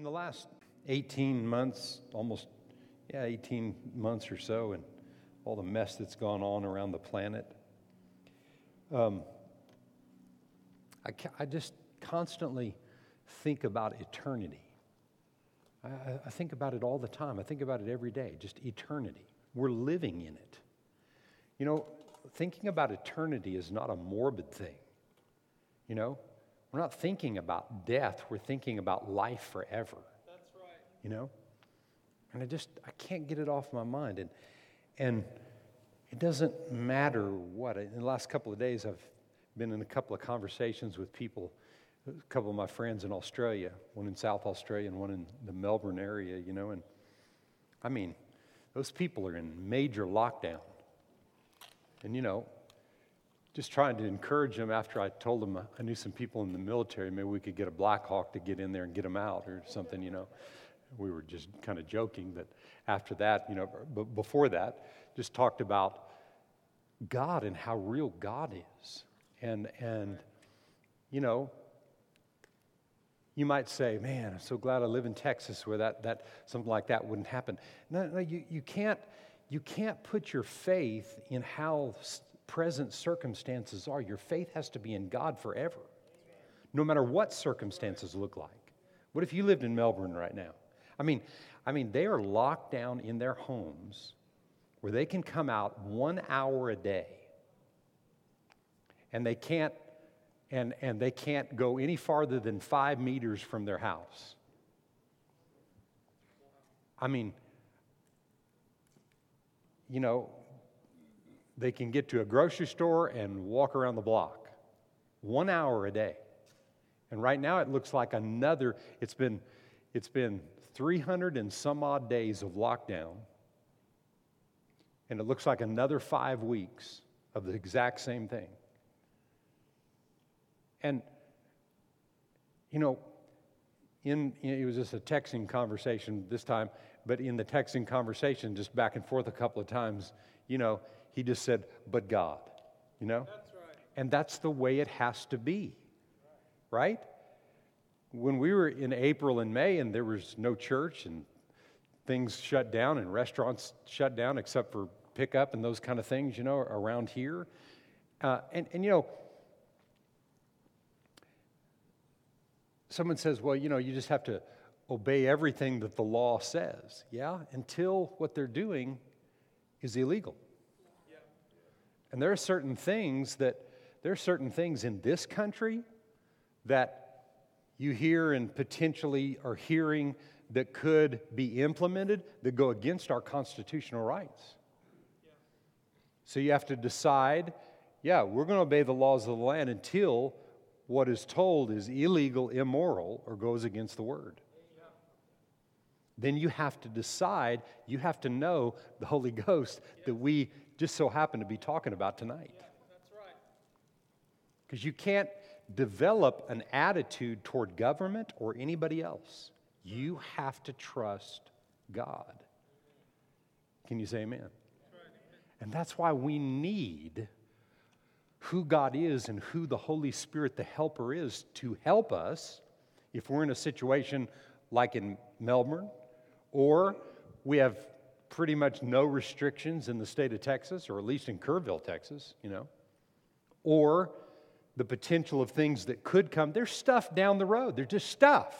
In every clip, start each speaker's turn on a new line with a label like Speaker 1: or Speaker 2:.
Speaker 1: In the last 18 months, almost, yeah, 18 months or so, and all the mess that's gone on around the planet, um, I, I just constantly think about eternity. I, I think about it all the time. I think about it every day, just eternity. We're living in it. You know, thinking about eternity is not a morbid thing. You know, we're not thinking about death, we're thinking about life forever.
Speaker 2: That's right.
Speaker 1: You know? And I just, I can't get it off my mind. And, and it doesn't matter what. In the last couple of days, I've been in a couple of conversations with people, a couple of my friends in Australia, one in South Australia and one in the Melbourne area, you know. And I mean, those people are in major lockdown. And, you know, just trying to encourage them after I told them I knew some people in the military, maybe we could get a Black Hawk to get in there and get them out or something, you know. We were just kind of joking, but after that, you know, but before that, just talked about God and how real God is. And, and you know, you might say, man, I'm so glad I live in Texas where that, that something like that wouldn't happen. No, no, you, you, can't, you can't put your faith in how present circumstances are. Your faith has to be in God forever, no matter what circumstances look like. What if you lived in Melbourne right now? I mean, I mean, they are locked down in their homes where they can come out one hour a day and they can't and, and they can't go any farther than five meters from their house. I mean, you know, they can get to a grocery store and walk around the block one hour a day. And right now it looks like another, it's been, it's been 300 and some odd days of lockdown. And it looks like another five weeks of the exact same thing. And, you know, in, it was just a texting conversation this time, but in the texting conversation, just back and forth a couple of times, you know, he just said, but God, you know?
Speaker 2: That's right.
Speaker 1: And that's the way it has to be, right? When we were in April and May and there was no church and things shut down and restaurants shut down except for pickup and those kind of things, you know, around here. Uh, and, and, you know, someone says, well, you know, you just have to obey everything that the law says. Yeah, until what they're doing is illegal. And there are certain things that, there are certain things in this country that you hear and potentially are hearing that could be implemented that go against our constitutional rights. So you have to decide yeah, we're going to obey the laws of the land until what is told is illegal, immoral, or goes against the word. Then you have to decide, you have to know the Holy Ghost that we just so happen to be talking about tonight.
Speaker 2: That's right.
Speaker 1: Because you can't develop an attitude toward government or anybody else. You have to trust God. Can you say amen? And that's why we need who God is and who the Holy Spirit, the helper, is to help us if we're in a situation like in Melbourne, or we have pretty much no restrictions in the state of Texas, or at least in Kerrville, Texas, you know, or the potential of things that could come. There's stuff down the road, there's just stuff,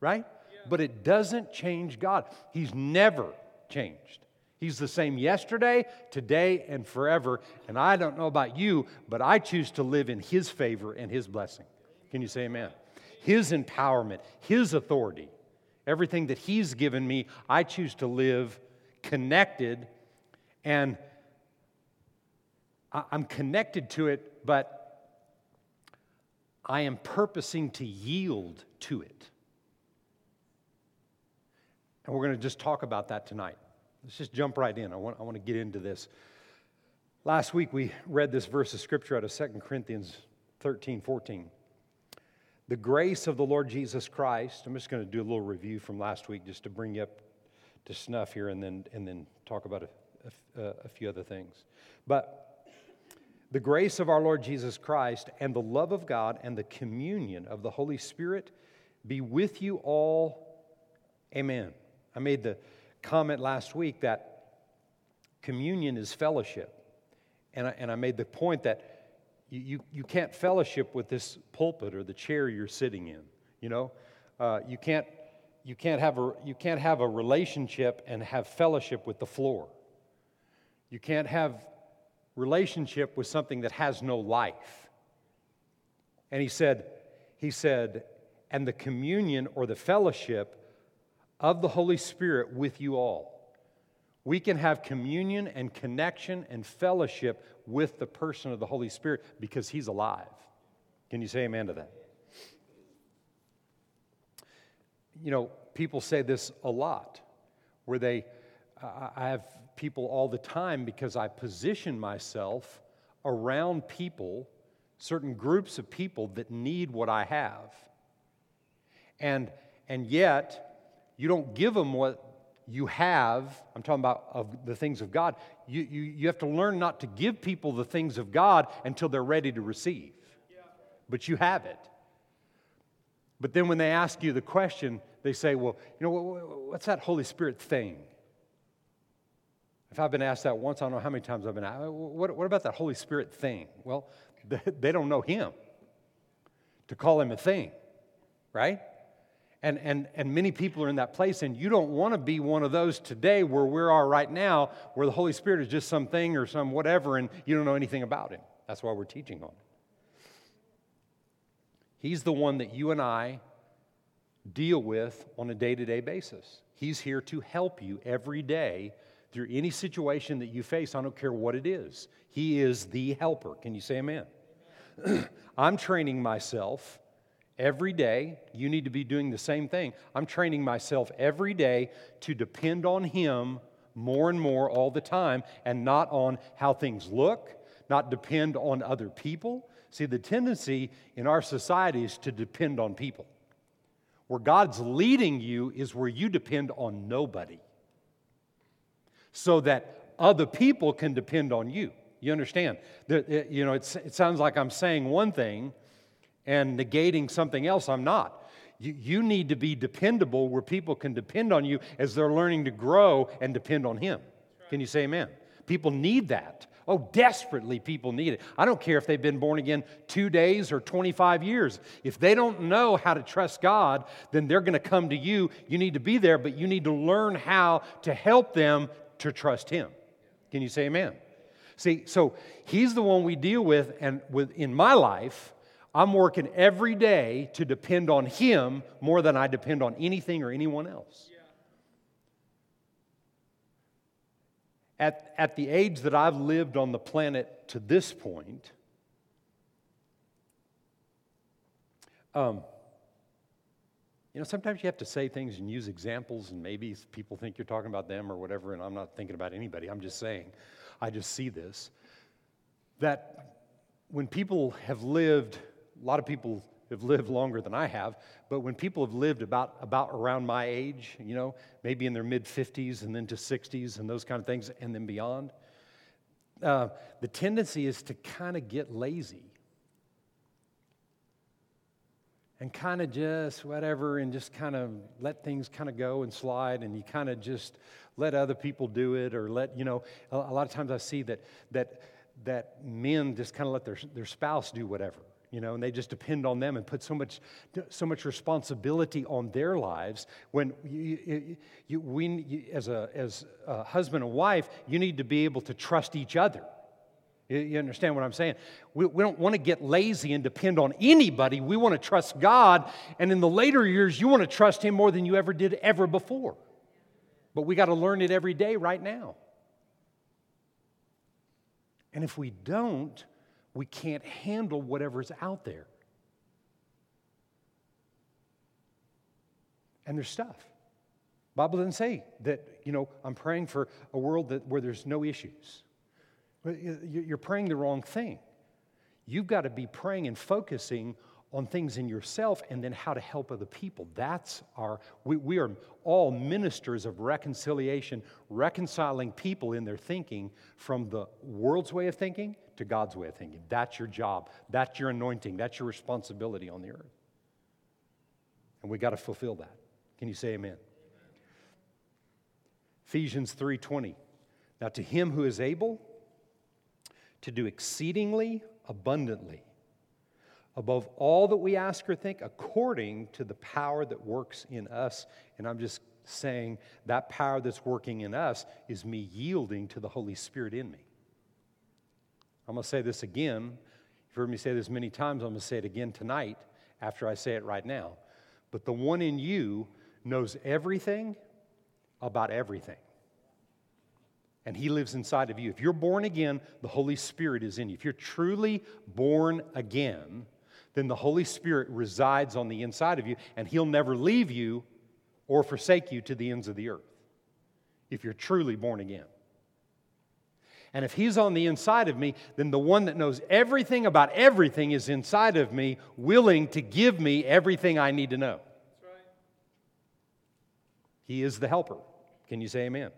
Speaker 1: right? Yeah. But it doesn't change God. He's never changed. He's the same yesterday, today, and forever. And I don't know about you, but I choose to live in His favor and His blessing. Can you say amen? His empowerment, His authority, everything that He's given me, I choose to live connected, and I'm connected to it, but I am purposing to yield to it. And we're going to just talk about that tonight. Let's just jump right in. I want, I want to get into this. Last week we read this verse of scripture out of 2 Corinthians 13 14. The grace of the Lord Jesus Christ, I'm just going to do a little review from last week just to bring you up to snuff here and then, and then talk about a, a, a few other things. But the grace of our Lord Jesus Christ and the love of God and the communion of the Holy Spirit be with you all Amen. I made the comment last week that communion is fellowship. And I, and I made the point that you, you, you can't fellowship with this pulpit or the chair you're sitting in. You know, uh, you, can't, you, can't have a, you can't have a relationship and have fellowship with the floor. You can't have relationship with something that has no life. And he said, he said, and the communion or the fellowship of the Holy Spirit with you all. We can have communion and connection and fellowship with the person of the Holy Spirit because he's alive. Can you say amen to that? You know, people say this a lot where they, I have people all the time because I position myself around people, certain groups of people that need what I have. And, and yet, you don't give them what you have. I'm talking about of the things of God. You, you, you have to learn not to give people the things of God until they're ready to receive. But you have it. But then when they ask you the question, they say, well, you know, what's that Holy Spirit thing? If I've been asked that once, I don't know how many times I've been asked, what, what about that Holy Spirit thing? Well, they don't know Him to call Him a thing, right? And, and, and many people are in that place, and you don't want to be one of those today where we are right now, where the Holy Spirit is just something or some whatever, and you don't know anything about Him. That's why we're teaching on it. He's the one that you and I deal with on a day to day basis. He's here to help you every day through any situation that you face. I don't care what it is. He is the helper. Can you say amen? amen. I'm training myself Every day, you need to be doing the same thing. I'm training myself every day to depend on Him more and more all the time and not on how things look, not depend on other people. See, the tendency in our society is to depend on people. Where God's leading you is where you depend on nobody so that other people can depend on you. You understand? You know, it sounds like I'm saying one thing and negating something else. I'm not. You, you need to be dependable where people can depend on you as they're learning to grow and depend on Him. Can you say amen? People need that. Oh, desperately, people need it. I don't care if they've been born again two days or 25 years. If they don't know how to trust God, then they're going to come to you. You need to be there, but you need to learn how to help them to trust Him. Can you say amen? See, so He's the one we deal with, and with in my life, I'm working every day to depend on Him more than I depend on anything or anyone else. At, at the age that I've lived on the planet to this point, um, you know, sometimes you have to say things and use examples, and maybe people think you're talking about them or whatever, and I'm not thinking about anybody. I'm just saying, I just see this. That when people have lived a lot of people have lived longer than I have, but when people have lived about, about around my age, you know, maybe in their mid 50s and then to 60s and those kind of things, and then beyond, uh, the tendency is to kind of get lazy and kind of just whatever and just kind of let things kind of go and slide and you kind of just let other people do it or let you know a, a lot of times i see that that that men just kind of let their, their spouse do whatever you know, and they just depend on them and put so much, so much responsibility on their lives. When you, you, we, you, as, a, as a husband and wife, you need to be able to trust each other. You understand what I'm saying? We, we don't want to get lazy and depend on anybody. We want to trust God. And in the later years, you want to trust Him more than you ever did ever before. But we got to learn it every day right now. And if we don't, we can't handle whatever's out there. And there's stuff. Bible doesn't say that, you know, I'm praying for a world that, where there's no issues. You're praying the wrong thing. You've got to be praying and focusing on things in yourself and then how to help other people. That's our, we, we are all ministers of reconciliation, reconciling people in their thinking from the world's way of thinking to God's way of thinking. That's your job. That's your anointing. That's your responsibility on the earth. And we got to fulfill that. Can you say amen? Ephesians 3:20. Now to him who is able to do exceedingly abundantly above all that we ask or think according to the power that works in us. And I'm just saying that power that's working in us is me yielding to the Holy Spirit in me. I'm going to say this again. You've heard me say this many times. I'm going to say it again tonight after I say it right now. But the one in you knows everything about everything. And he lives inside of you. If you're born again, the Holy Spirit is in you. If you're truly born again, then the Holy Spirit resides on the inside of you, and he'll never leave you or forsake you to the ends of the earth if you're truly born again. And if he's on the inside of me, then the one that knows everything about everything is inside of me, willing to give me everything I need to know. Right. He is the helper. Can you say amen?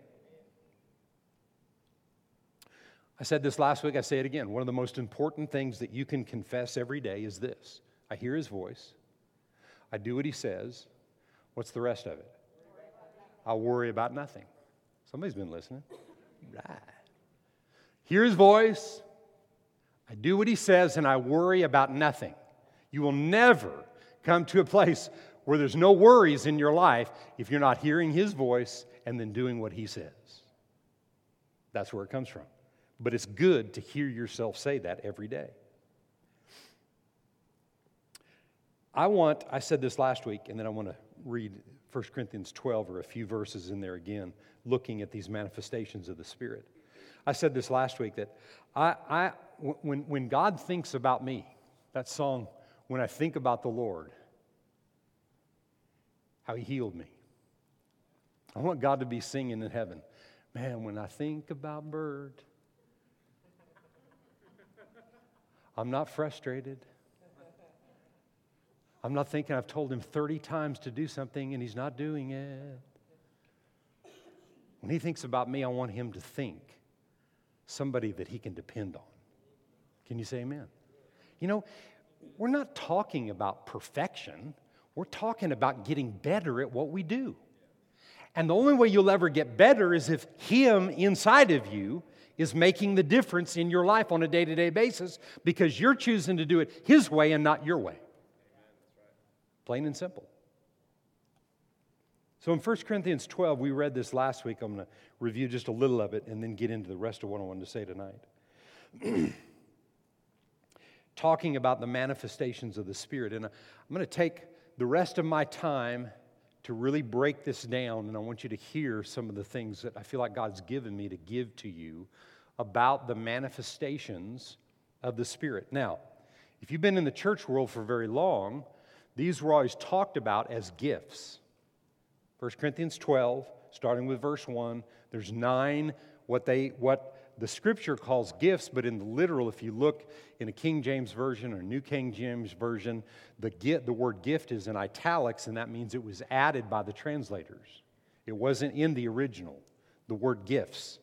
Speaker 1: I said this last week, I say it again. One of the most important things that you can confess every day is this I hear his voice, I do what he says. What's the rest of it? I'll worry about nothing. Somebody's been listening. Right hear his voice, I do what he says, and I worry about nothing. You will never come to a place where there's no worries in your life if you're not hearing his voice and then doing what he says. That's where it comes from. But it's good to hear yourself say that every day. I want, I said this last week, and then I want to read 1 Corinthians 12 or a few verses in there again, looking at these manifestations of the Spirit. I said this last week that I, I, when, when God thinks about me, that song, when I think about the Lord, how He healed me. I want God to be singing in heaven. Man, when I think about Bert, I'm not frustrated. I'm not thinking I've told him 30 times to do something and he's not doing it. When he thinks about me, I want him to think somebody that he can depend on. Can you say amen? You know, we're not talking about perfection, we're talking about getting better at what we do. And the only way you'll ever get better is if Him inside of you is making the difference in your life on a day to day basis because you're choosing to do it His way and not your way. Plain and simple. So in 1 Corinthians 12, we read this last week. I'm going to review just a little of it and then get into the rest of what I wanted to say tonight. Talking about the manifestations of the Spirit. And uh, I'm going to take the rest of my time to really break this down, and I want you to hear some of the things that I feel like God's given me to give to you about the manifestations of the Spirit. Now, if you've been in the church world for very long, these were always talked about as gifts. 1 Corinthians 12, starting with verse 1, there's nine what they what the scripture calls gifts, but in the literal, if you look in a King James version or New King James version, the, get, the word gift is in italics, and that means it was added by the translators. It wasn't in the original, the word gifts.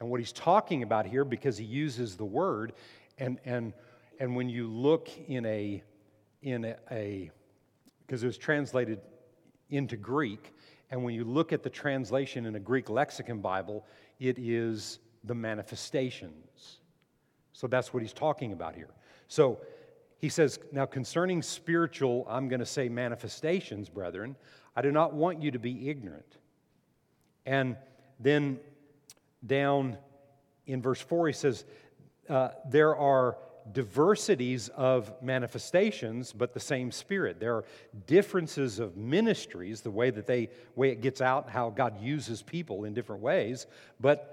Speaker 1: And what he's talking about here, because he uses the word, and, and, and when you look in a, in a, a because it was translated into Greek. And when you look at the translation in a Greek lexicon Bible, it is the manifestations. So that's what he's talking about here. So he says, Now concerning spiritual, I'm going to say manifestations, brethren, I do not want you to be ignorant. And then down in verse 4, he says, uh, There are diversities of manifestations, but the same Spirit. There are differences of ministries, the way that they way it gets out, how God uses people in different ways, but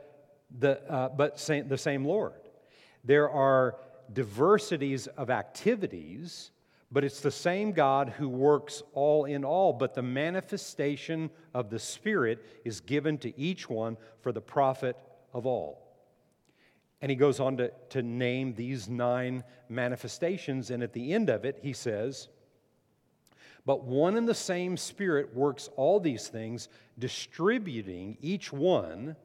Speaker 1: the uh, but same, the same Lord. There are diversities of activities, but it's the same God who works all in all. But the manifestation of the Spirit is given to each one for the profit of all. And he goes on to, to name these nine manifestations. And at the end of it, he says, But one and the same Spirit works all these things, distributing each one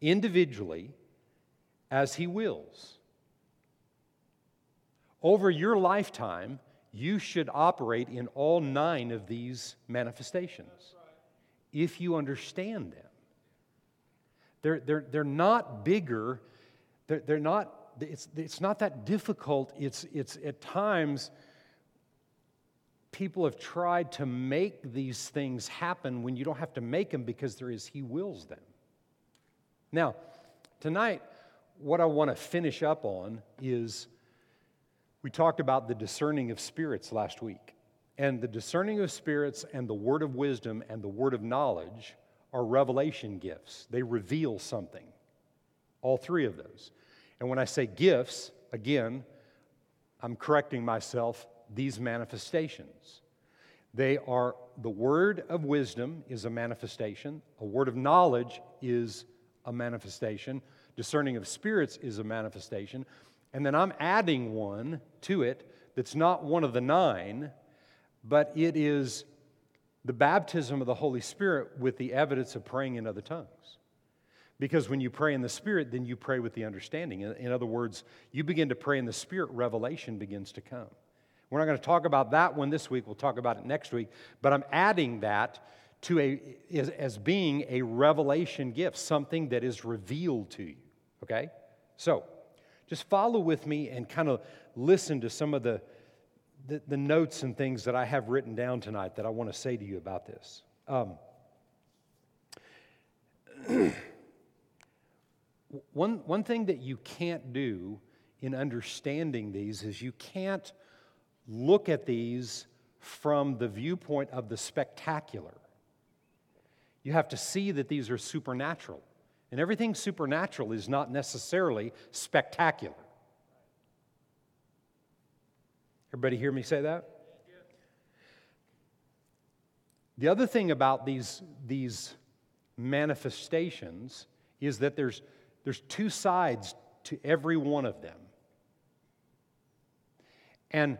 Speaker 1: individually as he wills. Over your lifetime, you should operate in all nine of these manifestations if you understand them. They're, they're, they're not bigger. They're, they're not, it's, it's not that difficult. It's, it's at times, people have tried to make these things happen when you don't have to make them because there is He wills them. Now, tonight, what I want to finish up on is we talked about the discerning of spirits last week. And the discerning of spirits and the word of wisdom and the word of knowledge are revelation gifts. They reveal something. All three of those. And when I say gifts, again, I'm correcting myself, these manifestations. They are the word of wisdom is a manifestation, a word of knowledge is a manifestation, discerning of spirits is a manifestation, and then I'm adding one to it that's not one of the nine, but it is the baptism of the Holy Spirit with the evidence of praying in other tongues. Because when you pray in the Spirit, then you pray with the understanding. In other words, you begin to pray in the Spirit, revelation begins to come. We're not going to talk about that one this week, we'll talk about it next week, but I'm adding that to a, as, as being a revelation gift, something that is revealed to you. Okay? So, just follow with me and kind of listen to some of the, the, the, notes and things that I have written down tonight that I want to say to you about this. Um, one, one thing that you can't do in understanding these is you can't look at these from the viewpoint of the spectacular. You have to see that these are supernatural. And everything supernatural is not necessarily spectacular. Everybody hear me say that? The other thing about these, these manifestations is that there's, there's two sides to every one of them. And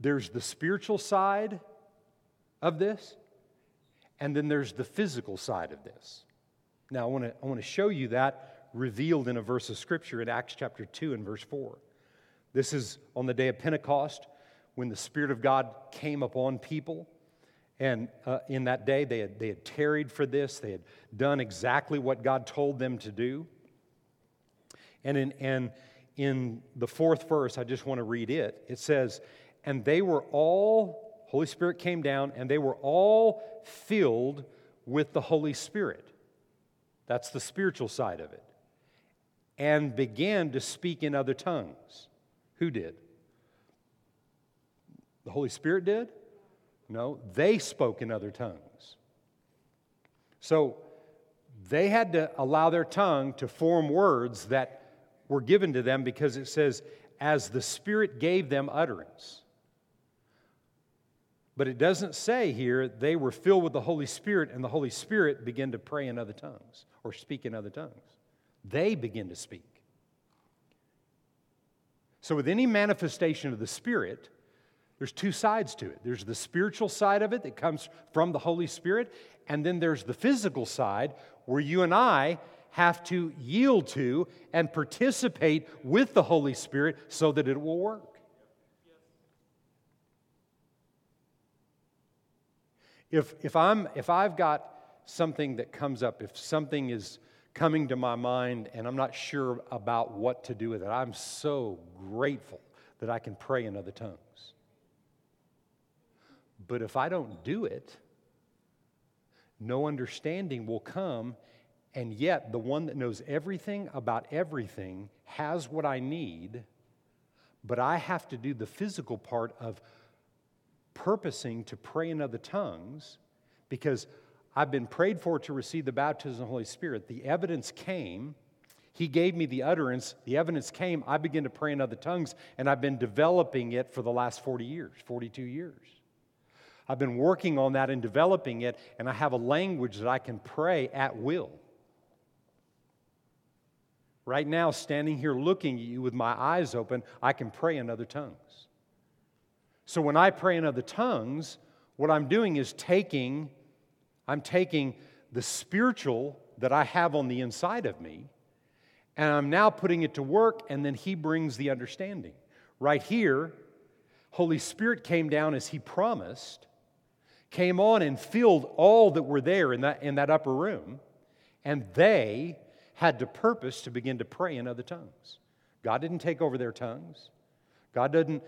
Speaker 1: there's the spiritual side of this, and then there's the physical side of this. Now, I want to I want to show you that revealed in a verse of Scripture in Acts chapter 2 and verse 4. This is on the day of Pentecost when the Spirit of God came upon people. And uh, in that day, they had, they had tarried for this. They had done exactly what God told them to do. And in, and in the fourth verse, I just want to read it. It says, And they were all, Holy Spirit came down, and they were all filled with the Holy Spirit. That's the spiritual side of it. And began to speak in other tongues. Who did? The Holy Spirit did? No, they spoke in other tongues. So they had to allow their tongue to form words that were given to them because it says, as the Spirit gave them utterance. But it doesn't say here they were filled with the Holy Spirit and the Holy Spirit began to pray in other tongues or speak in other tongues. They begin to speak. So, with any manifestation of the Spirit, there's two sides to it. There's the spiritual side of it that comes from the Holy Spirit, and then there's the physical side where you and I have to yield to and participate with the Holy Spirit so that it will work. If, if, I'm, if I've got something that comes up, if something is coming to my mind and I'm not sure about what to do with it, I'm so grateful that I can pray in other tongues. But if I don't do it, no understanding will come, and yet the one that knows everything about everything has what I need, but I have to do the physical part of purposing to pray in other tongues because I've been prayed for to receive the baptism of the Holy Spirit. The evidence came. He gave me the utterance. The evidence came. I began to pray in other tongues, and I've been developing it for the last 40 years, 42 years. I've been working on that and developing it, and I have a language that I can pray at will. Right now, standing here looking at you with my eyes open, I can pray in other tongues. So when I pray in other tongues, what I'm doing is taking, I'm taking the spiritual that I have on the inside of me, and I'm now putting it to work, and then He brings the understanding. Right here, Holy Spirit came down as He promised, came on and filled all that were there in that, in that upper room, and they had to purpose to begin to pray in other tongues. God didn't take over their tongues. God didn't,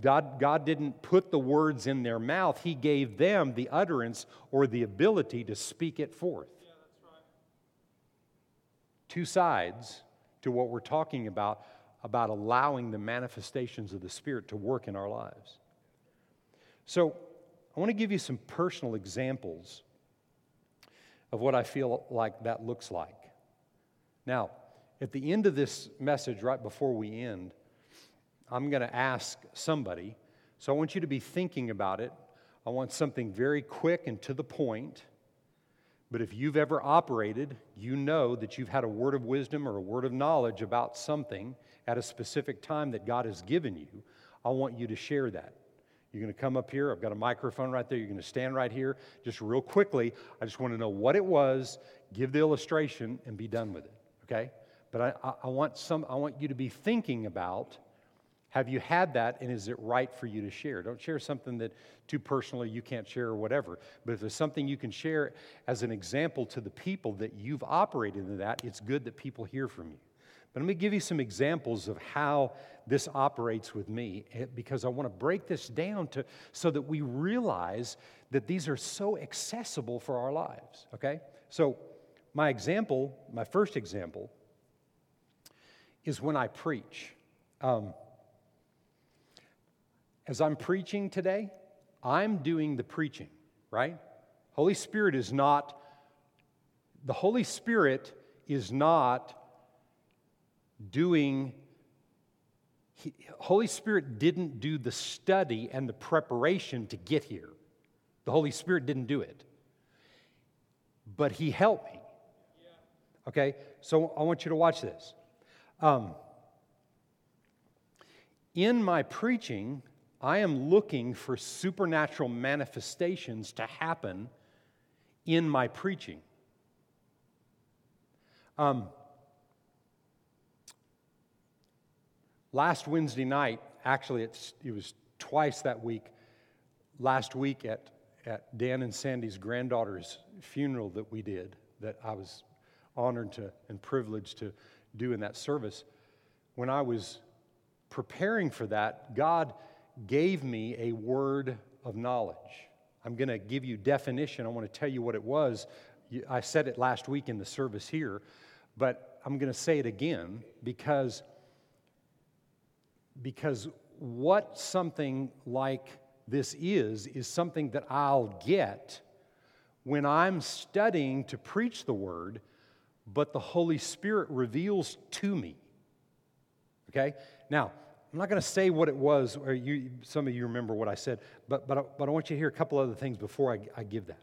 Speaker 1: God, God didn't put the words in their mouth. He gave them the utterance or the ability to speak it forth. Yeah, right. Two sides to what we're talking about, about allowing the manifestations of the Spirit to work in our lives. So, I want to give you some personal examples of what I feel like that looks like. Now, at the end of this message, right before we end, I'm going to ask somebody. So I want you to be thinking about it. I want something very quick and to the point. But if you've ever operated, you know that you've had a word of wisdom or a word of knowledge about something at a specific time that God has given you. I want you to share that. You're going to come up here. I've got a microphone right there. You're going to stand right here. Just real quickly, I just want to know what it was, give the illustration, and be done with it. Okay? But I, I, want, some, I want you to be thinking about have you had that and is it right for you to share? Don't share something that too personally you can't share or whatever. But if there's something you can share as an example to the people that you've operated in that, it's good that people hear from you. But let me give you some examples of how this operates with me eh, because I want to break this down to, so that we realize that these are so accessible for our lives, okay? So, my example, my first example, is when I preach. Um, as I'm preaching today, I'm doing the preaching, right? Holy Spirit is not, the Holy Spirit is not doing, he, Holy Spirit didn't do the study and the preparation to get here. The Holy Spirit didn't do it. But He helped me. Okay? So I want you to watch this. Um, in my preaching, I am looking for supernatural manifestations to happen in my preaching. Um, last Wednesday night, actually, it was twice that week. Last week at, at Dan and Sandy's granddaughter's funeral that we did, that I was honored to and privileged to do in that service. When I was preparing for that, God gave me a word of knowledge. I'm going to give you definition. I want to tell you what it was. I said it last week in the service here, but I'm going to say it again because because what something like this is is something that I'll get when I'm studying to preach the word, but the Holy Spirit reveals to me. Okay? Now, I'm not going to say what it was, or you, some of you remember what I said, but, but, I, but I want you to hear a couple other things before I, I give that.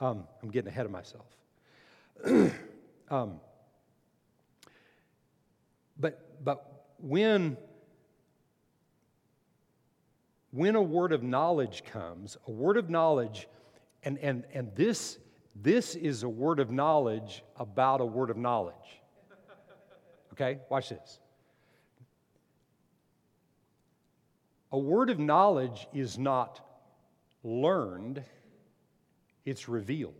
Speaker 1: Um, I'm getting ahead of myself. um, but, but when, when a word of knowledge comes, a word of knowledge, and, and, and this, this is a word of knowledge about a word of knowledge. Okay, watch this. A word of knowledge is not learned, it's revealed.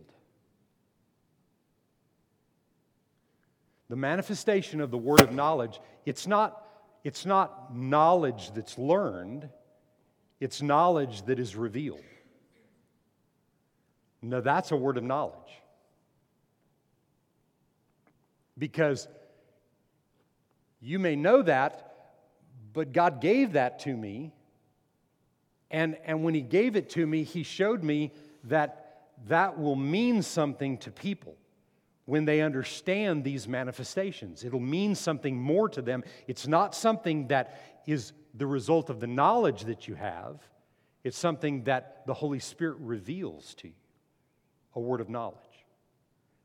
Speaker 1: The manifestation of the word of knowledge, it's not, it's not knowledge that's learned, it's knowledge that is revealed. Now, that's a word of knowledge. Because you may know that, but God gave that to me and, and when he gave it to me, he showed me that that will mean something to people when they understand these manifestations. It'll mean something more to them. It's not something that is the result of the knowledge that you have, it's something that the Holy Spirit reveals to you a word of knowledge.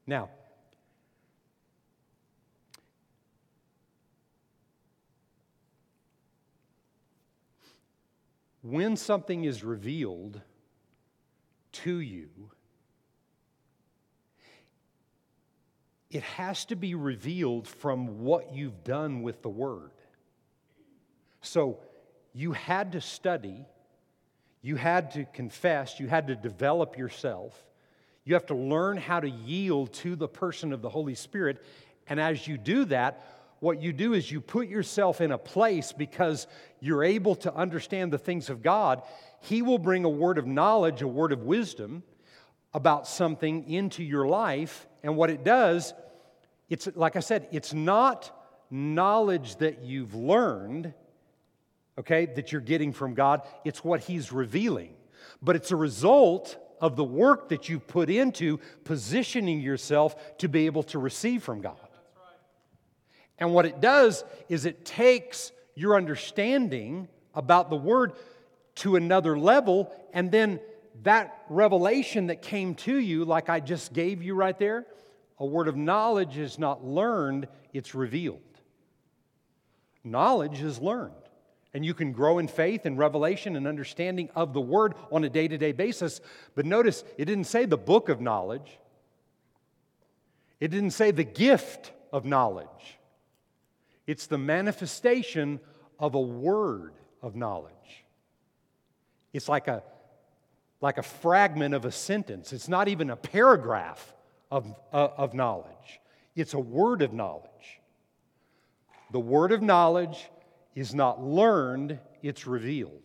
Speaker 1: Now, when something is revealed to you, it has to be revealed from what you've done with the Word. So you had to study, you had to confess, you had to develop yourself. You have to learn how to yield to the person of the Holy Spirit, And as you do that, what you do is you put yourself in a place because you're able to understand the things of God. He will bring a word of knowledge, a word of wisdom about something into your life. And what it does, it's like I said, it's not knowledge that you've learned, okay, that you're getting from God, it's what He's revealing. But it's a result of the work that you've put into positioning yourself to be able to receive from God. And what it does is it takes your understanding about the Word to another level, and then that revelation that came to you, like I just gave you right there, a word of knowledge is not learned, it's revealed. Knowledge is learned. And you can grow in faith and revelation and understanding of the Word on a day to day basis. But notice, it didn't say the book of knowledge, it didn't say the gift of knowledge. It's the manifestation of a word of knowledge. It's like a, like a fragment of a sentence. It's not even a paragraph of, uh, of knowledge, it's a word of knowledge. The word of knowledge is not learned, it's revealed.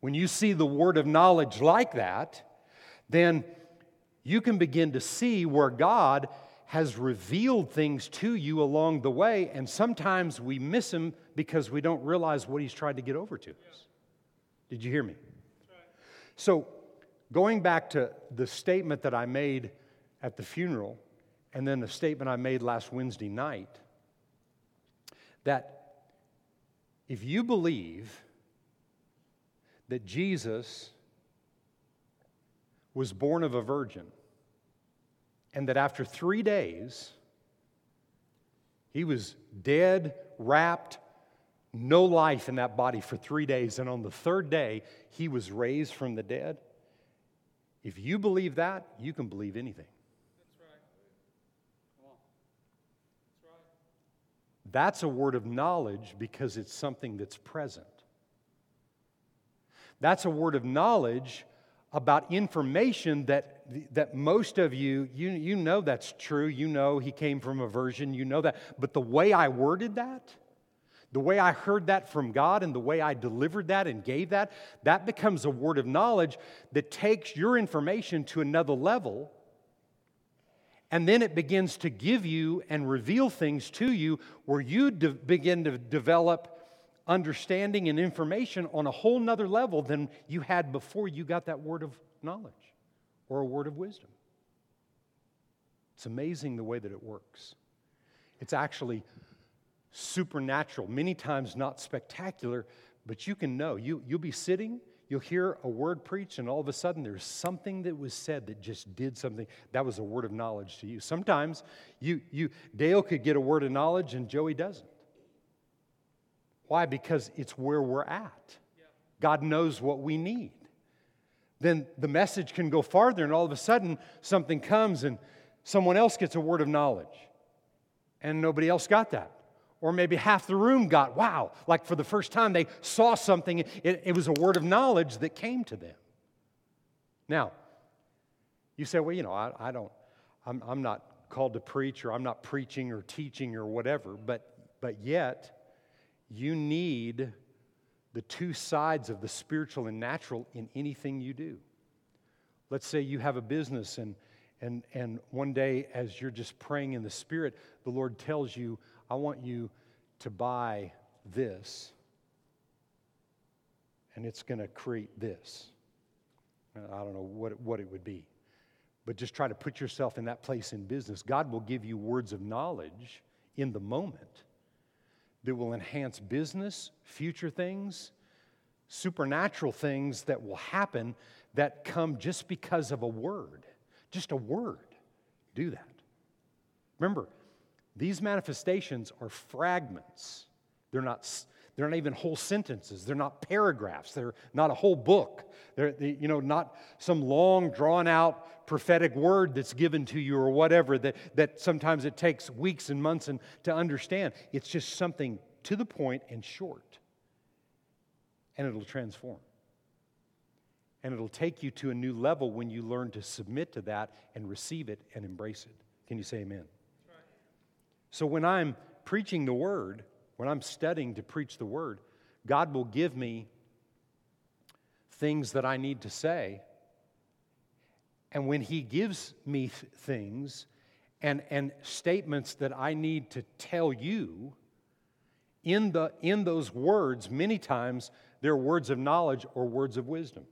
Speaker 1: When you see the word of knowledge like that, then you can begin to see where God has revealed things to you along the way, and sometimes we miss him because we don't realize what he's tried to get over to us. Did you hear me? So, going back to the statement that I made at the funeral, and then the statement I made last Wednesday night, that if you believe that Jesus was born of a virgin, and that after three days, he was dead, wrapped, no life in that body for three days, and on the third day, he was raised from the dead. If you believe that, you can believe anything. That's right. Come on. That's right. That's a word of knowledge because it's something that's present. That's a word of knowledge about information that, that most of you, you, you know that's true. You know he came from a virgin, you know that. But the way I worded that, the way I heard that from God and the way I delivered that and gave that, that becomes a word of knowledge that takes your information to another level. And then it begins to give you and reveal things to you where you de- begin to develop understanding and information on a whole nother level than you had before you got that word of knowledge or a word of wisdom. It's amazing the way that it works. It's actually supernatural, many times not spectacular, but you can know. You, you'll be sitting, you'll hear a word preached, and all of a sudden there's something that was said that just did something. That was a word of knowledge to you. Sometimes you, you Dale could get a word of knowledge and Joey doesn't. Why? Because it's where we're at. God knows what we need. Then the message can go farther, and all of a sudden something comes and someone else gets a word of knowledge, and nobody else got that. Or maybe half the room got, wow, like for the first time they saw something, it, it was a word of knowledge that came to them. Now, you say, well, you know, I, I don't, I'm, I'm not called to preach, or I'm not preaching or teaching or whatever, but, but yet, you need the two sides of the spiritual and natural in anything you do. Let's say you have a business and and, and one day, as you're just praying in the Spirit, the Lord tells you, I want you to buy this, and it's going to create this. I don't know what it, what it would be. But just try to put yourself in that place in business. God will give you words of knowledge in the moment that will enhance business, future things, supernatural things that will happen that come just because of a word. Just a word. Do that. Remember, these manifestations are fragments. They're not, they're not even whole sentences. They're not paragraphs. They're not a whole book. They're, they, you know, not some long, drawn out prophetic word that's given to you or whatever that, that sometimes it takes weeks and months and, to understand. It's just something to the point and short. And it'll transform. And it'll take you to a new level when you learn to submit to that and receive it and embrace it. Can you say amen? So when I'm preaching the word, when I'm studying to preach the word, God will give me things that I need to say. And when He gives me th- things and, and statements that I need to tell you, in, the, in those words, many times, they're words of knowledge or words of wisdom.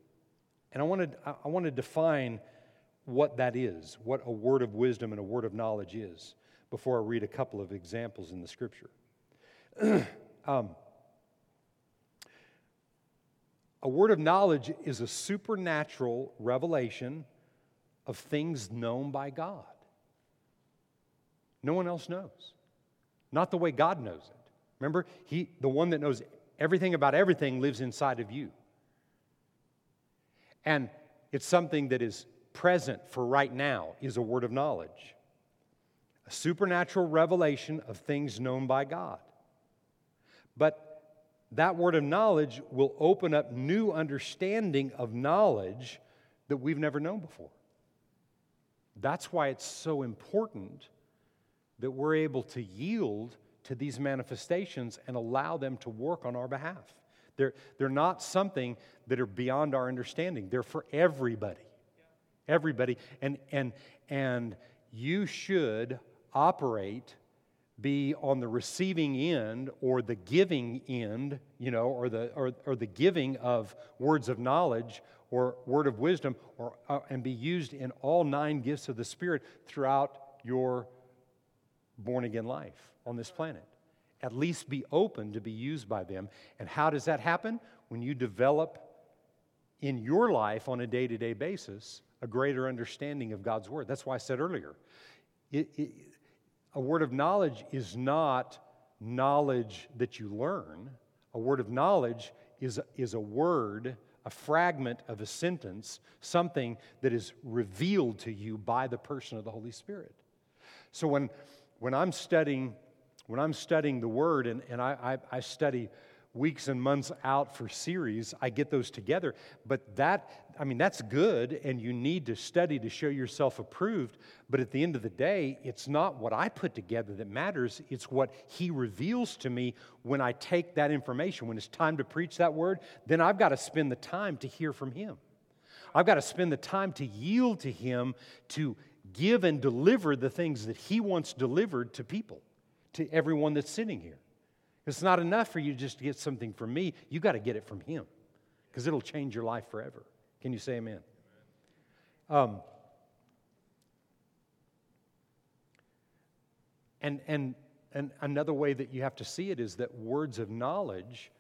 Speaker 1: And I want to, I want to define what that is, what a word of wisdom and a word of knowledge is before I read a couple of examples in the scripture. um, a word of knowledge is a supernatural revelation of things known by God. No one else knows. Not the way God knows it. Remember, he, the one that knows everything about everything lives inside of you. And it's something that is present for right now, is a word of knowledge a supernatural revelation of things known by God. But that word of knowledge will open up new understanding of knowledge that we've never known before. That's why it's so important that we're able to yield to these manifestations and allow them to work on our behalf. They're, they're not something that are beyond our understanding, they're for everybody. Everybody. And, and, and you should operate, be on the receiving end or the giving end, you know, or the, or, or the giving of words of knowledge or word of wisdom, or, uh, and be used in all nine gifts of the Spirit throughout your born again life on this planet. At least be open to be used by them. And how does that happen? When you develop in your life on a day to day basis a greater understanding of God's Word. That's why I said earlier it, it, a word of knowledge is not knowledge that you learn. A word of knowledge is, is a word, a fragment of a sentence, something that is revealed to you by the person of the Holy Spirit. So when, when I'm studying, when I'm studying the word and, and I, I, I study weeks and months out for series, I get those together. But that, I mean, that's good, and you need to study to show yourself approved. But at the end of the day, it's not what I put together that matters, it's what He reveals to me when I take that information. When it's time to preach that word, then I've got to spend the time to hear from Him. I've got to spend the time to yield to Him to give and deliver the things that He wants delivered to people, to everyone that's sitting here. It's not enough for you just to get something from me. You got to get it from Him because it'll change your life forever. Can you say amen? Um, and, and, and another way that you have to see it is that words of knowledge,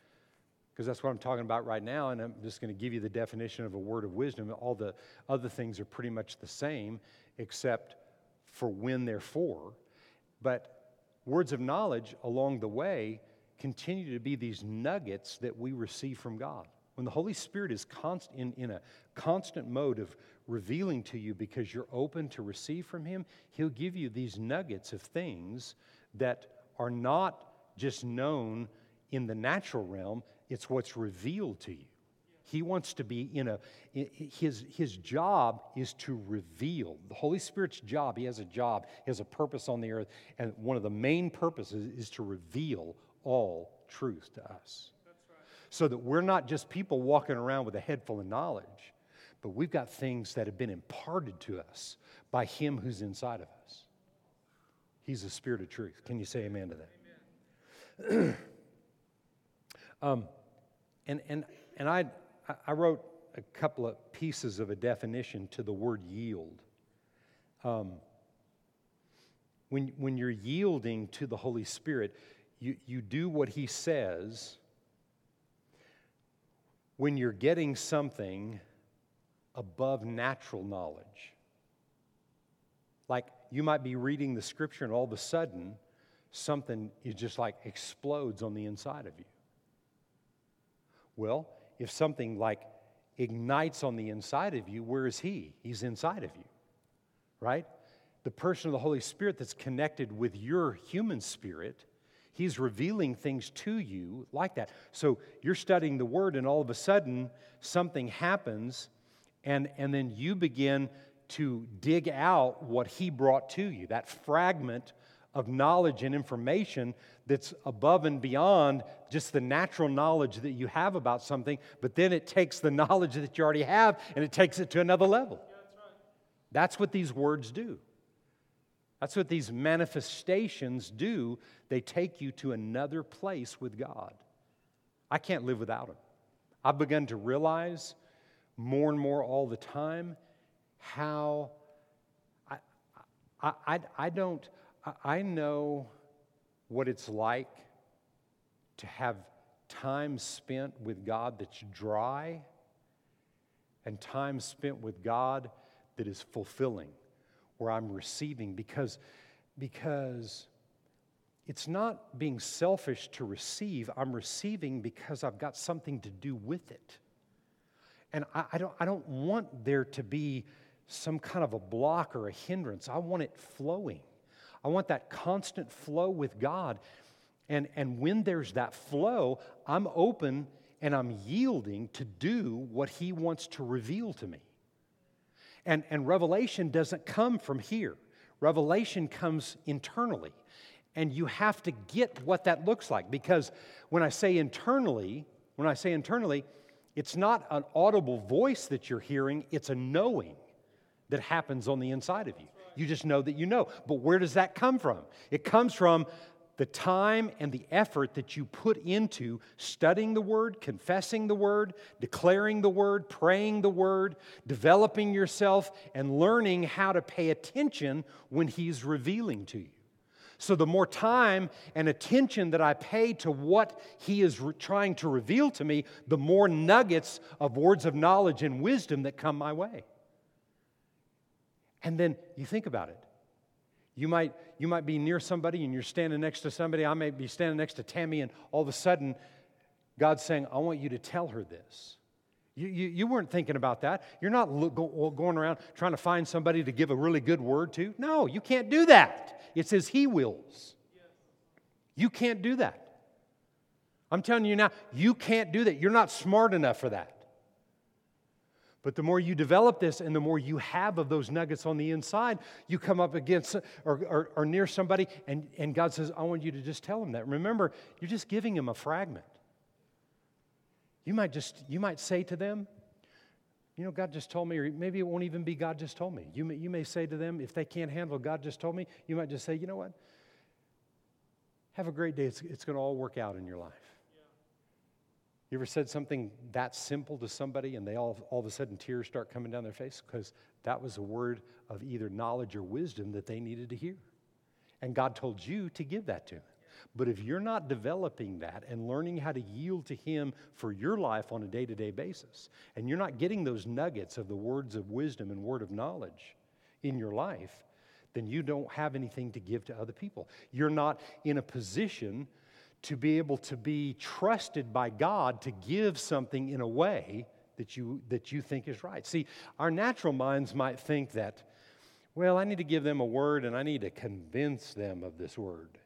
Speaker 1: because that's what I'm talking about right now, and I'm just going to give you the definition of a word of wisdom. All the other things are pretty much the same, except for when they're for. But words of knowledge along the way continue to be these nuggets that we receive from God. When the Holy Spirit is const- in, in a constant mode of revealing to you because you're open to receive from Him, He'll give you these nuggets of things that are not just known in the natural realm, it's what's revealed to you. He wants to be in a, his, his job is to reveal. The Holy Spirit's job, he has a job, he has a purpose on the earth, and one of the main purposes is to reveal all truth to us. So that we're not just people walking around with a head full of knowledge, but we've got things that have been imparted to us by Him who's inside of us. He's the Spirit of truth. Can you say amen to that? Um, and and, and I, I wrote a couple of pieces of a definition to the word yield. Um, when, when you're yielding to the Holy Spirit, you, you do what he says when you're getting something above natural knowledge. Like you might be reading the scripture and all of a sudden something is just like explodes on the inside of you. Well, if something like ignites on the inside of you, where is he? He's inside of you, right? The person of the Holy Spirit that's connected with your human spirit He's revealing things to you like that. So you're studying the Word, and all of a sudden, something happens, and, and then you begin to dig out what He brought to you, that fragment of knowledge and information that's above and beyond just the natural knowledge that you have about something, but then it takes the knowledge that you already have and it takes it to another level. That's what these words do. That's what these manifestations do. They take you to another place with God. I can't live without them. I've begun to realize more and more all the time how I, I, I, I don't, I know what it's like to have time spent with God that's dry and time spent with God that is fulfilling, where I'm receiving because, because it's not being selfish to receive, I'm receiving because I've got something to do with it. And I, I, don't, I don't want there to be some kind of a block or a hindrance. I want it flowing. I want that constant flow with God. And, and when there's that flow, I'm open and I'm yielding to do what He wants to reveal to me. And, and revelation doesn't come from here, revelation comes internally. And you have to get what that looks like because when I say internally, when I say internally, it's not an audible voice that you're hearing, it's a knowing that happens on the inside of you. You just know that you know. But where does that come from? It comes from the time and the effort that you put into studying the Word, confessing the Word, declaring the Word, praying the Word, developing yourself, and learning how to pay attention when He's revealing to you. So, the more time and attention that I pay to what He is re- trying to reveal to me, the more nuggets of words of knowledge and wisdom that come my way. And then you think about it. You might, you might be near somebody and you're standing next to somebody. I may be standing next to Tammy, and all of a sudden, God's saying, I want you to tell her this. You, you, you weren't thinking about that. You're not look, go, going around trying to find somebody to give a really good word to. No, you can't do that. It says He wills. You can't do that. I'm telling you now, you can't do that. You're not smart enough for that. But the more you develop this and the more you have of those nuggets on the inside, you come up against or, or, or, near somebody, and, and God says, I want you to just tell them that. Remember, you're just giving them a fragment. You might just, you might say to them, you know, God just told me, or maybe it won't even be God just told me. You may, you may say to them, if they can't handle God just told me, you might just say, you know what? Have a great day. It's, it's going to all work out in your life. You ever said something that simple to somebody and they all, all of a sudden tears start coming down their face? Because that was a word of either knowledge or wisdom that they needed to hear. And God told you to give that to them. But if you're not developing that and learning how to yield to Him for your life on a day to day basis, and you're not getting those nuggets of the words of wisdom and word of knowledge in your life, then you don't have anything to give to other people. You're not in a position to be able to be trusted by God to give something in a way that you, that you think is right. See, our natural minds might think that, well, I need to give them a word and I need to convince them of this word,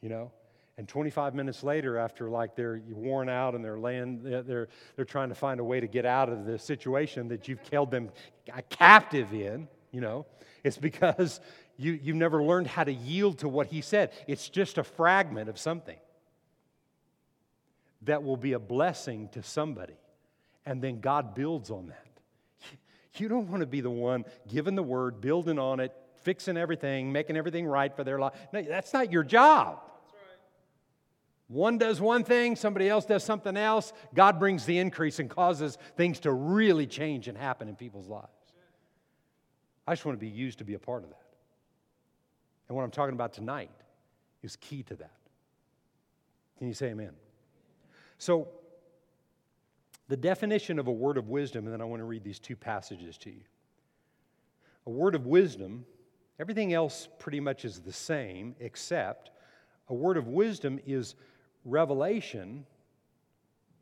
Speaker 1: you know? And 25 minutes later, after like they're worn out and they're laying, they're, they're trying to find a way to get out of the situation that you've held them captive in, you know, it's because you, you've never learned how to yield to what he said. It's just a fragment of something that will be a blessing to somebody. And then God builds on that. You don't want to be the one giving the word, building on it, fixing everything, making everything right for their life. No, that's not your job. One does one thing, somebody else does something else. God brings the increase and causes things to really change and happen in people's lives. I just want to be used to be a part of that. And what I'm talking about tonight is key to that. Can you say amen? So, the definition of a word of wisdom, and then I want to read these two passages to you. A word of wisdom, everything else pretty much is the same, except a word of wisdom is revelation,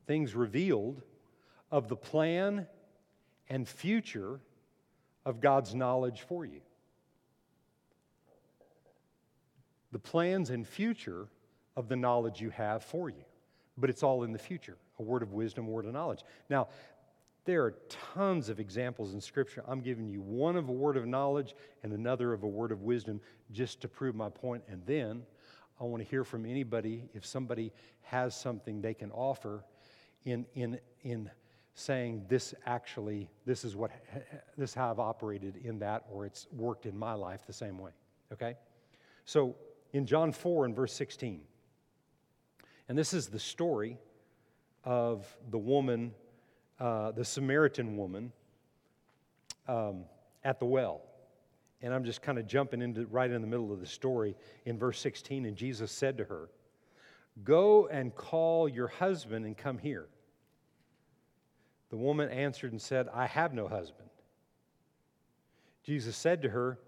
Speaker 1: things revealed, of the plan and future of God's knowledge for you. The plans and future of the knowledge you have for you but it's all in the future a word of wisdom, a word of knowledge. Now, There are tons of examples in Scripture. I'm giving you one of a word of knowledge and another of a word of wisdom just to prove my point. And then I want to hear from anybody if somebody has something they can offer in, in, in saying this actually, this is what, this is how I've operated in that, or it's worked in my life the same way. Okay? So in John 4 and verse 16, and this is the story of the woman uh, the Samaritan woman um, at the well. And I'm just kind of jumping into right in the middle of the story in verse 16. And Jesus said to her, Go and call your husband and come here. The woman answered and said, I have no husband. Jesus said to her,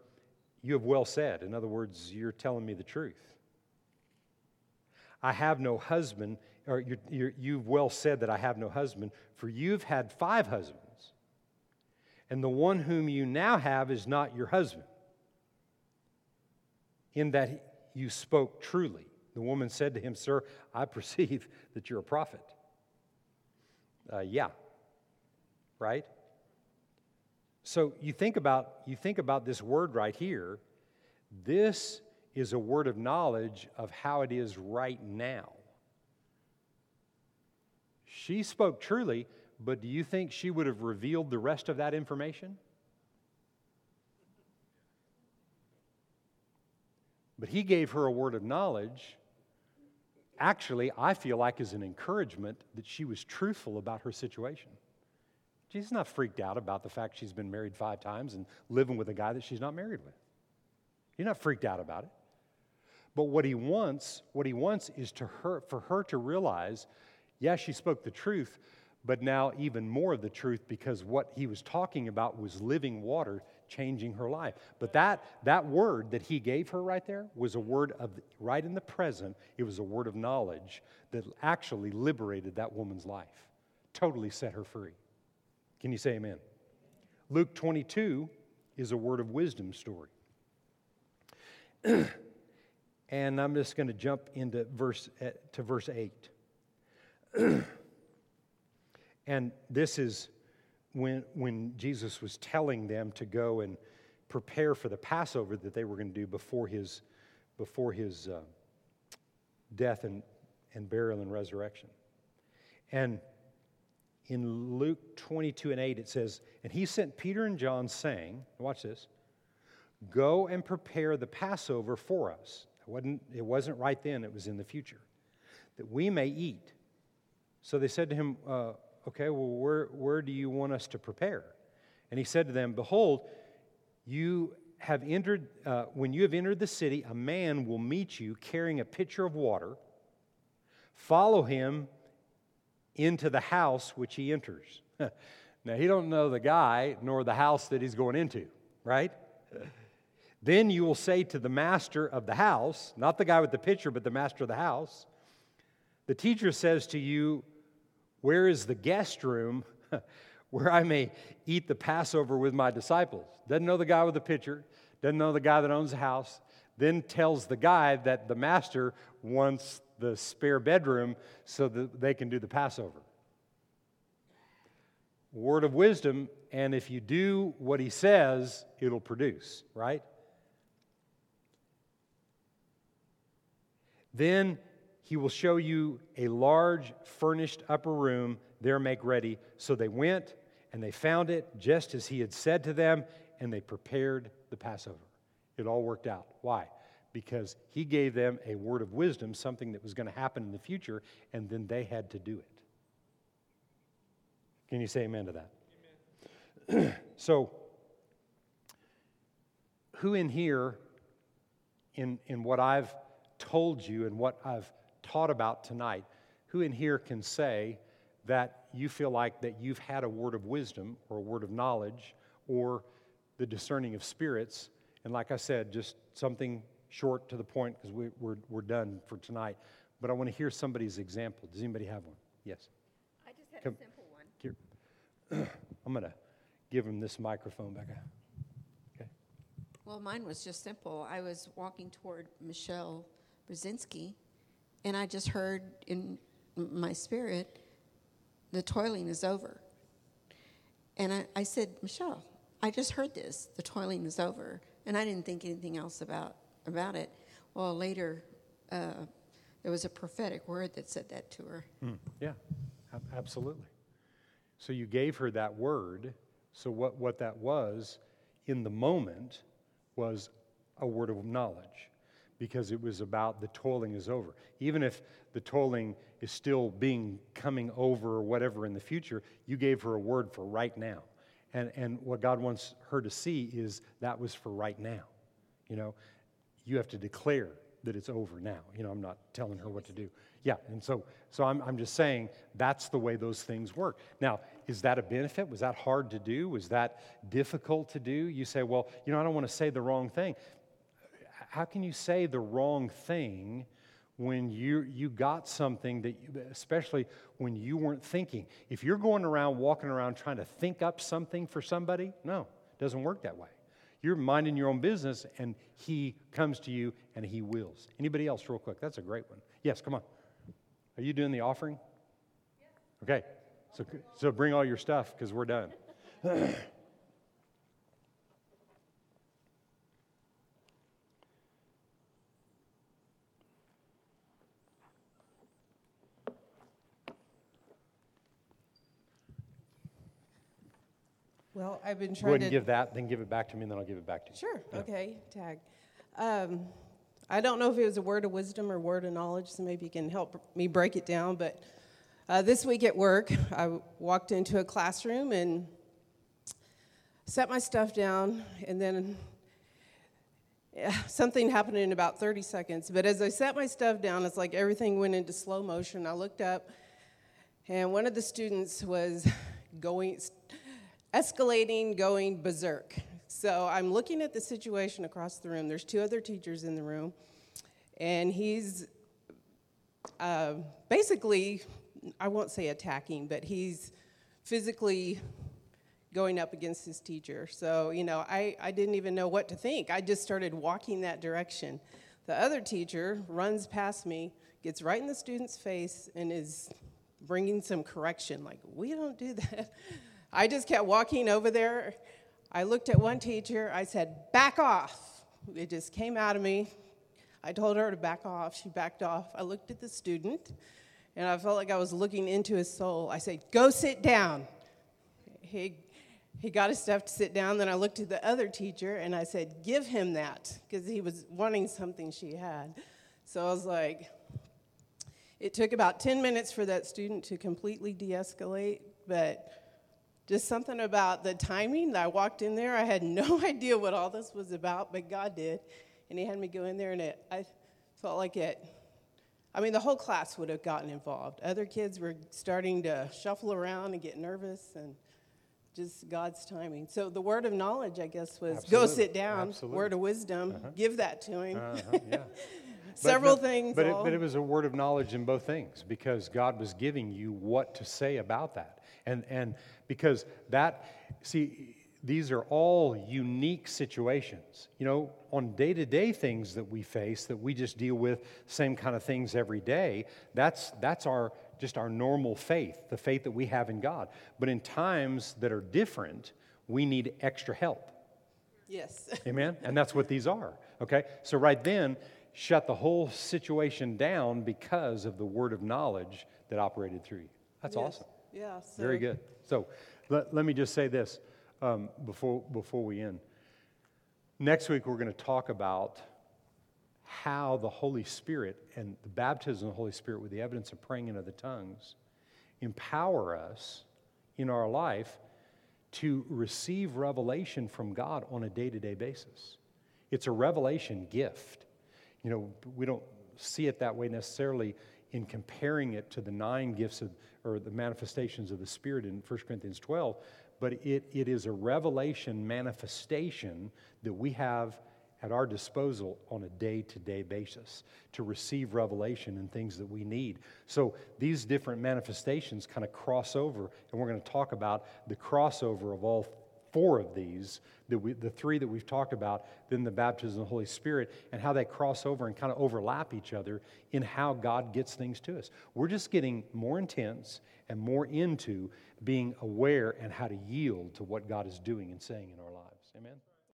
Speaker 1: You have well said. In other words, you're telling me the truth. I have no husband, or you have well said that I have no husband, for you've had five husbands, and the one whom you now have is not your husband. In that you spoke truly. The woman said to him, Sir, I perceive that you're a prophet. Uh, yeah, right? So you think about you think about this word right here. This is a word of knowledge of how it is right now. She spoke truly, but do you think she would have revealed the rest of that information? But he gave her a word of knowledge. Actually, I feel like as an encouragement that she was truthful about her situation. She's not freaked out about the fact she's been married five times and living with a guy that she's not married with. You're not freaked out about it. But what he wants, what he wants is to her, for her to realize Yes, she spoke the truth, but now even more of the truth because what he was talking about was living water changing her life. But that, that word that he gave her right there was a word of right in the present, it was a word of knowledge that actually liberated that woman's life, totally set her free. Can you say amen? Luke 22 is a word of wisdom story. and I'm just going to jump into verse eh, to verse 8. and this is when, when Jesus was telling them to go and prepare for the Passover that they were going to do before his, before his uh, death and, and burial and resurrection. And in Luke 22 and 8, it says, And he sent Peter and John, saying, Watch this, go and prepare the Passover for us. It wasn't, it wasn't right then, it was in the future, that we may eat. So they said to him, uh, Okay, well, where, where do you want us to prepare? And he said to them, Behold, you have entered, uh, when you have entered the city, a man will meet you carrying a pitcher of water. Follow him into the house which he enters. now, he don't know the guy nor the house that he's going into, right? Then you will say to the master of the house, not the guy with the pitcher, but the master of the house, the teacher says to you, where is the guest room where I may eat the Passover with my disciples? Doesn't know the guy with the pitcher, doesn't know the guy that owns the house, then tells the guy that the master wants the spare bedroom so that they can do the Passover. Word of wisdom, and if you do what he says, it'll produce, right? Then he will show you a large furnished upper room there make ready. So they went and they found it just as he had said to them, and they prepared the Passover. It all worked out. Why? Because he gave them a word of wisdom, something that was going to happen in the future, and then they had to do it. Can you say amen to that? Amen. so, who in here, in, in what I've told you and what I've taught about tonight, who in here can say that you feel like that you've had a word of wisdom or a word of knowledge or the discerning of spirits? And like I said, just something short to the point because we, we're, we're done for tonight. But I want to hear somebody's example. Does anybody have one? Yes.
Speaker 2: I just had Come, a simple one.
Speaker 1: Here. I'm going to give him this microphone back. Okay.
Speaker 2: Well, mine was just simple. I was walking toward Michelle Brzezinski, and I just heard in my spirit, the toiling is over. And I, I said, Michelle, I just heard this. The toiling is over. And I didn't think anything else about, about it. Well, later, uh, there was a prophetic word that said that to her.
Speaker 1: Mm, yeah, absolutely. So you gave her that word. So what, what that was in the moment was a word of knowledge because it was about the toiling is over. Even if the toiling is still being coming over or whatever in the future, you gave her a word for right now. And, and what God wants her to see is that was for right now. You know, you have to declare that it's over now. You know, I'm not telling her what to do. Yeah, and so, so I'm, I'm just saying that's the way those things work. Now, is that a benefit? Was that hard to do? Was that difficult to do? You say, well, you know, I don't want to say the wrong thing. How can you say the wrong thing when you, you got something that, you, especially when you weren't thinking? If you're going around, walking around trying to think up something for somebody, no, it doesn't work that way. You're minding your own business, and he comes to you and he wills. Anybody else, real quick? That's a great one. Yes, come on. Are you doing the offering? Okay. So, so bring all your stuff because we're done.
Speaker 3: Well, I've been
Speaker 1: Go
Speaker 3: trying
Speaker 1: ahead
Speaker 3: to.
Speaker 1: and give that, then give it back to me, and then I'll give it back to you.
Speaker 3: Sure.
Speaker 1: Yeah.
Speaker 3: Okay. Tag. Um, I don't know if it was a word of wisdom or word of knowledge, so maybe you can help me break it down. But uh, this week at work, I walked into a classroom and set my stuff down, and then yeah, something happened in about 30 seconds. But as I set my stuff down, it's like everything went into slow motion. I looked up, and one of the students was going, escalating, going berserk. So I'm looking at the situation across the room. There's two other teachers in the room, and he's uh, basically, I won't say attacking, but he's physically going up against his teacher. So, you know, I, I didn't even know what to think. I just started walking that direction. The other teacher runs past me, gets right in the student's face, and is bringing some correction like, we don't do that. I just kept walking over there. I looked at one teacher, I said, back off. It just came out of me. I told her to back off. She backed off. I looked at the student, and I felt like I was looking into his soul. I said, Go sit down. He, he got his stuff to sit down. Then I looked at the other teacher, and I said, Give him that, because he was wanting something she had. So I was like, It took about 10 minutes for that student to completely de escalate, but just something about the timing. I walked in there, I had no idea what all this was about, but God did. And He had me go in there, and it, I felt like it. I mean, the whole class would have gotten involved. Other kids were starting to shuffle around and get nervous, and just God's timing. So the word of knowledge, I guess, was go sit down.
Speaker 1: Absolutely.
Speaker 3: Word of wisdom, give that to him.
Speaker 1: Uh-huh, yeah.
Speaker 3: Several
Speaker 1: but,
Speaker 3: things.
Speaker 1: But it, but it was a word of knowledge in both things because God was giving you what to say about that. And, and because that, see, these are all unique situations. You know, on day to day things that we face that we just deal with, same kind of things every day, that's, that's our, just our normal faith, the faith that we have in God. But in times that are different, we need extra help.
Speaker 3: yes.
Speaker 1: Amen? And that's what these are. Okay? So, right then, shut the whole situation down because of the word of knowledge that operated through you. That's
Speaker 3: Yes.
Speaker 1: awesome.
Speaker 3: Yeah. So
Speaker 1: Very good. So, let, let me just say this um, before, before we end. Next week, we're going to talk about how the Holy Spirit and the baptism of the Holy Spirit with the evidence of praying in other tongues empower us in our life to receive revelation from God on a day to day basis. It's a revelation gift. You know, we don't see it that way necessarily in comparing it to the nine gifts of, or the manifestations of the Spirit in 1 Corinthians 12, but it, it is a revelation manifestation that we have at our disposal on a day to day basis to receive revelation and things that we need. So these different manifestations kind of cross over, and we're going to talk about the crossover of all four of these, the, we, the three that we've talked about, then the baptism of the Holy Spirit, and how they cross over and kind of overlap each other in how God gets things to us. We're just getting more intense and more into being aware and how to yield to what God is doing and saying in our lives. Amen?